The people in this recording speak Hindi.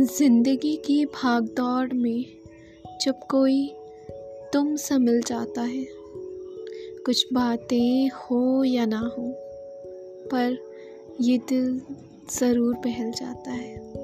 ज़िंदगी की भाग दौड़ में जब कोई तुम सा मिल जाता है, कुछ बातें हो या ना हो, पर ये दिल ज़रूर बहल जाता है।